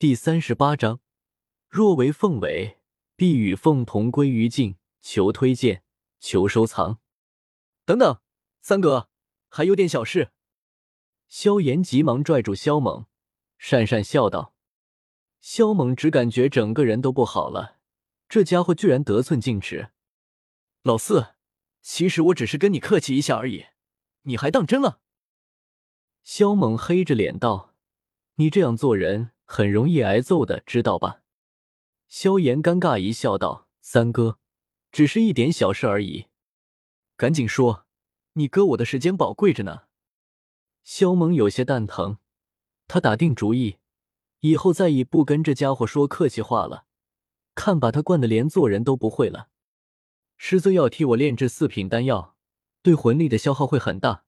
第三十八章，若为凤尾，必与凤同归于尽。求推荐，求收藏。等等，三哥，还有点小事。萧炎急忙拽住萧猛，讪讪笑道：“萧猛只感觉整个人都不好了，这家伙居然得寸进尺。老四，其实我只是跟你客气一下而已，你还当真了？”萧猛黑着脸道：“你这样做人很容易挨揍的，知道吧？”萧炎尴尬一笑道：“三哥，只是一点小事而已，赶紧说，你哥我的时间宝贵着呢。”萧猛有些蛋疼，他打定主意，以后再也不跟这家伙说客气话了。看把他惯的连做人都不会了。师尊要替我炼制四品丹药，对魂力的消耗会很大。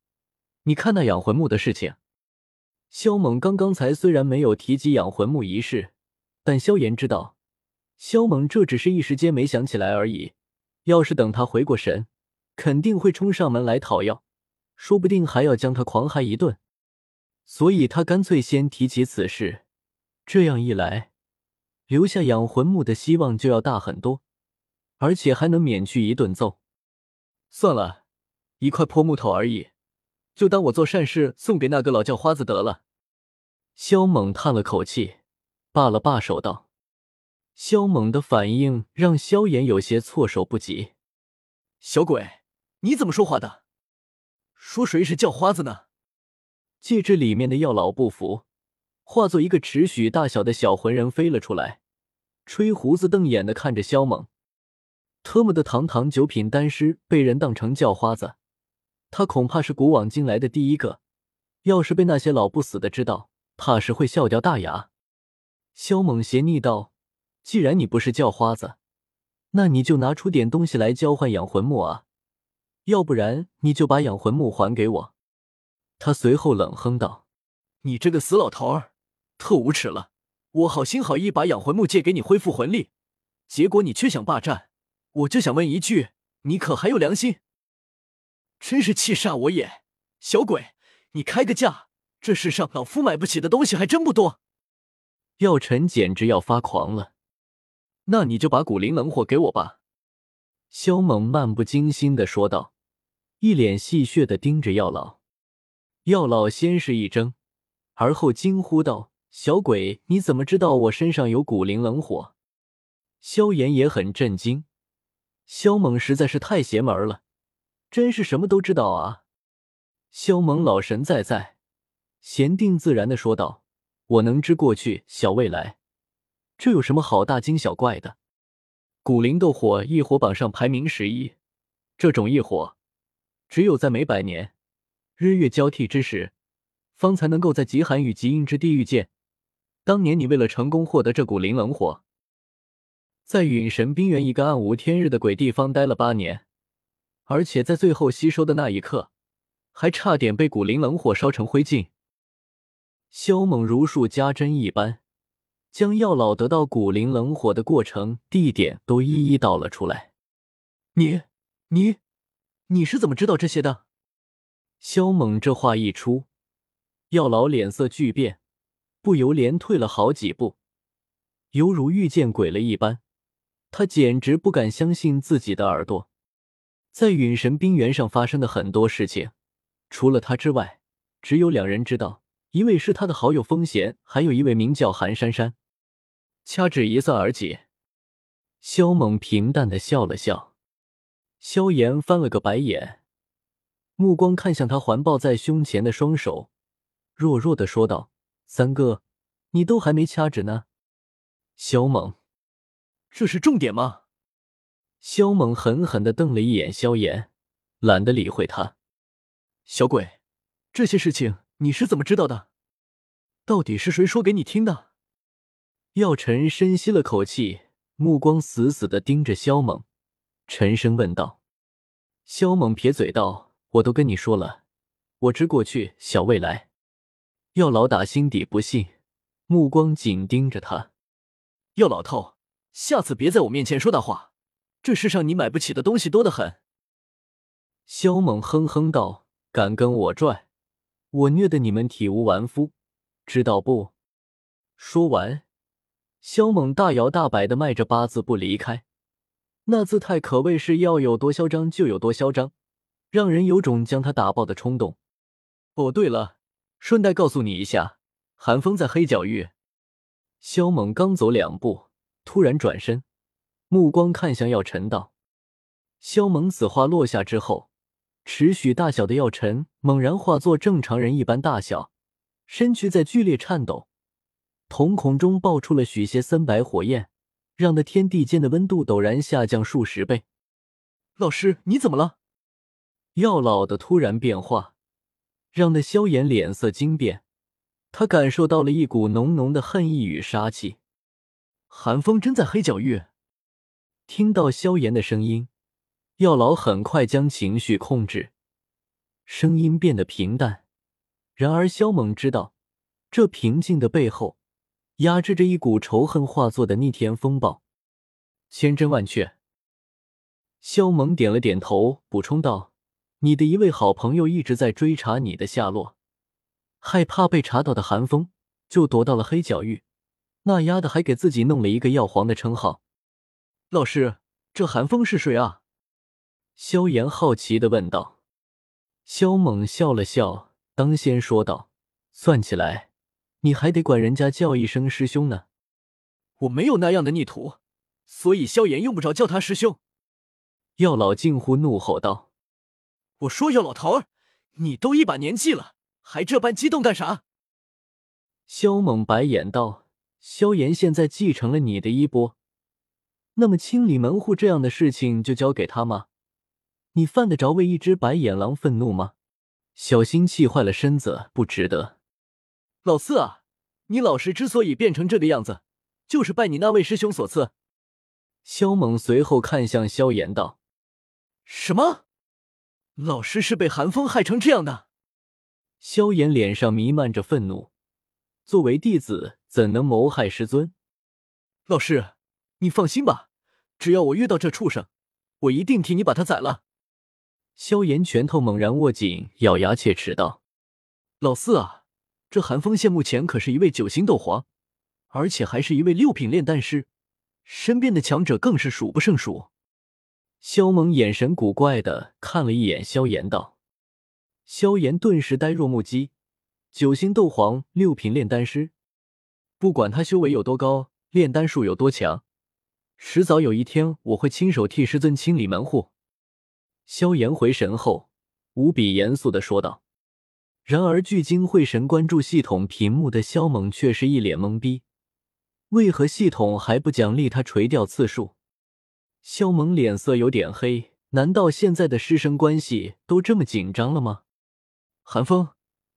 你看那养魂木的事情，萧猛刚刚才虽然没有提及养魂木一事，但萧炎知道，萧猛这只是一时间没想起来而已。要是等他回过神，肯定会冲上门来讨要，说不定还要将他狂嗨一顿。所以他干脆先提起此事，这样一来，留下养魂木的希望就要大很多，而且还能免去一顿揍。算了，一块破木头而已。就当我做善事送给那个老叫花子得了。萧猛叹了口气，罢了罢手道：“萧猛的反应让萧炎有些措手不及。小鬼，你怎么说话的？说谁是叫花子呢？”戒指里面的药老不服，化作一个尺许大小的小魂人飞了出来，吹胡子瞪眼的看着萧猛。特么的，堂堂九品丹师被人当成叫花子！他恐怕是古往今来的第一个，要是被那些老不死的知道，怕是会笑掉大牙。萧猛斜睨道：“既然你不是叫花子，那你就拿出点东西来交换养魂木啊，要不然你就把养魂木还给我。”他随后冷哼道：“你这个死老头儿，特无耻了！我好心好意把养魂木借给你恢复魂力，结果你却想霸占，我就想问一句，你可还有良心？”真是气煞我也！小鬼，你开个价，这世上老夫买不起的东西还真不多。药尘简直要发狂了，那你就把古灵冷火给我吧。”萧猛漫不经心的说道，一脸戏谑的盯着药老。药老先是一怔，而后惊呼道：“小鬼，你怎么知道我身上有古灵冷火？”萧炎也很震惊，萧猛实在是太邪门了。真是什么都知道啊！萧猛老神在在，闲定自然的说道：“我能知过去，晓未来，这有什么好大惊小怪的？古灵斗火异火榜上排名十一，这种异火，只有在每百年日月交替之时，方才能够在极寒与极阴之地遇见。当年你为了成功获得这股灵冷火，在陨神冰原一个暗无天日的鬼地方待了八年。”而且在最后吸收的那一刻，还差点被古灵冷火烧成灰烬。萧猛如数家珍一般，将药老得到古灵冷火的过程、地点都一一道了出来。你、你、你是怎么知道这些的？萧猛这话一出，药老脸色巨变，不由连退了好几步，犹如遇见鬼了一般。他简直不敢相信自己的耳朵。在陨神冰原上发生的很多事情，除了他之外，只有两人知道。一位是他的好友风贤，还有一位名叫韩珊珊。掐指一算而起，萧猛平淡的笑了笑。萧炎翻了个白眼，目光看向他环抱在胸前的双手，弱弱的说道：“三哥，你都还没掐指呢。”萧猛，这是重点吗？萧猛狠狠的瞪了一眼萧炎，懒得理会他。小鬼，这些事情你是怎么知道的？到底是谁说给你听的？药尘深吸了口气，目光死死的盯着萧猛，沉声问道。萧猛撇嘴道：“我都跟你说了，我知过去，晓未来。”药老打心底不信，目光紧盯着他。药老头，下次别在我面前说大话。这世上你买不起的东西多得很。萧猛哼哼道：“敢跟我拽，我虐得你们体无完肤，知道不？”说完，萧猛大摇大摆的迈着八字步离开，那姿态可谓是要有多嚣张就有多嚣张，让人有种将他打爆的冲动。哦，对了，顺带告诉你一下，寒风在黑角域。萧猛刚走两步，突然转身，目光看向药尘道：“萧猛。”此话落下之后，尺许大小的药尘猛然化作正常人一般大小，身躯在剧烈颤抖。瞳孔中爆出了许些森白火焰，让那天地间的温度陡然下降数十倍。老师，你怎么了？药老的突然变化，让那萧炎脸色惊变。他感受到了一股浓浓的恨意与杀气。寒风真在黑角域。听到萧炎的声音，药老很快将情绪控制，声音变得平淡。然而萧猛知道，这平静的背后。压制着一股仇恨化作的逆天风暴，千真万确。萧猛点了点头，补充道：“你的一位好朋友一直在追查你的下落，害怕被查到的寒风，就躲到了黑角域。那丫的还给自己弄了一个药皇的称号。”老师，这寒风是谁啊？萧炎好奇的问道。萧猛笑了笑，当先说道：“算起来。”你还得管人家叫一声师兄呢，我没有那样的逆徒，所以萧炎用不着叫他师兄。药老近乎怒吼道：“我说药老头儿，你都一把年纪了，还这般激动干啥？”萧猛白眼道：“萧炎现在继承了你的衣钵，那么清理门户这样的事情就交给他吗？你犯得着为一只白眼狼愤怒吗？小心气坏了身子，不值得。”老四啊，你老师之所以变成这个样子，就是拜你那位师兄所赐。萧猛随后看向萧炎道：“什么？老师是被寒风害成这样的？”萧炎脸上弥漫着愤怒，作为弟子，怎能谋害师尊？老师，你放心吧，只要我遇到这畜生，我一定替你把他宰了。萧炎拳头猛然握紧，咬牙切齿道：“老四啊！”这寒风现目前可是一位九星斗皇，而且还是一位六品炼丹师，身边的强者更是数不胜数。萧猛眼神古怪的看了一眼萧炎，道：“萧炎顿时呆若木鸡。九星斗皇，六品炼丹师，不管他修为有多高，炼丹术有多强，迟早有一天我会亲手替师尊清理门户。”萧炎回神后，无比严肃的说道。然而，聚精会神关注系统屏幕的萧猛却是一脸懵逼。为何系统还不奖励他垂钓次数？萧猛脸色有点黑，难道现在的师生关系都这么紧张了吗？寒风，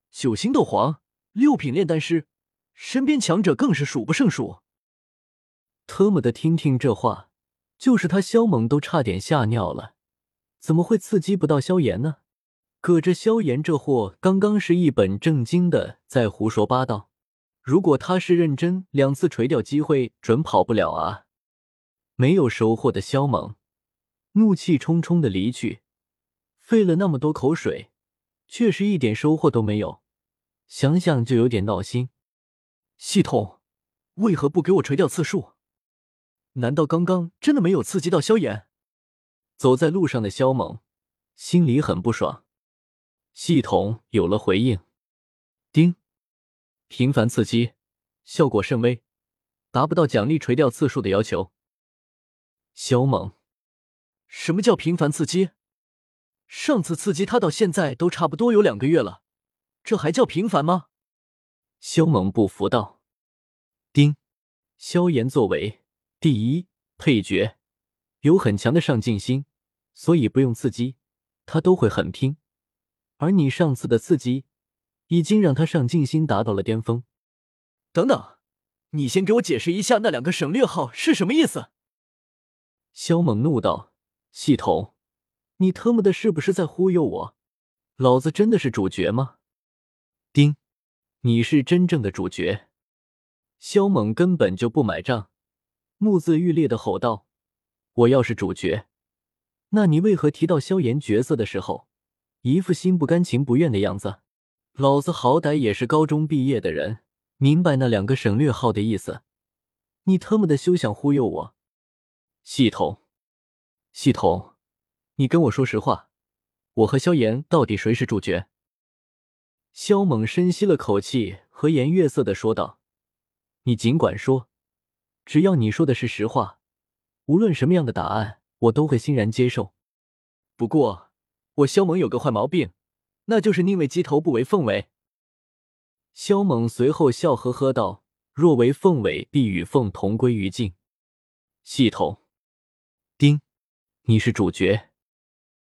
九星斗皇，六品炼丹师，身边强者更是数不胜数。特么的，听听这话，就是他萧猛都差点吓尿了。怎么会刺激不到萧炎呢？可这萧炎这货刚刚是一本正经的在胡说八道，如果他是认真，两次垂钓机会准跑不了啊！没有收获的萧猛怒气冲冲的离去，费了那么多口水，却是一点收获都没有，想想就有点闹心。系统为何不给我垂钓次数？难道刚刚真的没有刺激到萧炎？走在路上的萧猛心里很不爽。系统有了回应，丁，频繁刺激，效果甚微，达不到奖励垂钓次数的要求。萧猛，什么叫频繁刺激？上次刺激他到现在都差不多有两个月了，这还叫频繁吗？萧猛不服道。丁，萧炎作为第一配角，有很强的上进心，所以不用刺激，他都会很拼。而你上次的刺激，已经让他上进心达到了巅峰。等等，你先给我解释一下那两个省略号是什么意思？萧猛怒道：“系统，你特么的是不是在忽悠我？老子真的是主角吗？”丁，你是真正的主角。萧猛根本就不买账，目眦欲裂的吼道：“我要是主角，那你为何提到萧炎角色的时候？”一副心不甘情不愿的样子，老子好歹也是高中毕业的人，明白那两个省略号的意思。你他妈的休想忽悠我！系统，系统，你跟我说实话，我和萧炎到底谁是主角？萧猛深吸了口气，和颜悦色的说道：“你尽管说，只要你说的是实话，无论什么样的答案，我都会欣然接受。不过，我萧猛有个坏毛病，那就是宁为鸡头不为凤尾。”萧猛随后笑呵呵道：“若为凤尾，必与凤同归于尽。”系统，丁，你是主角。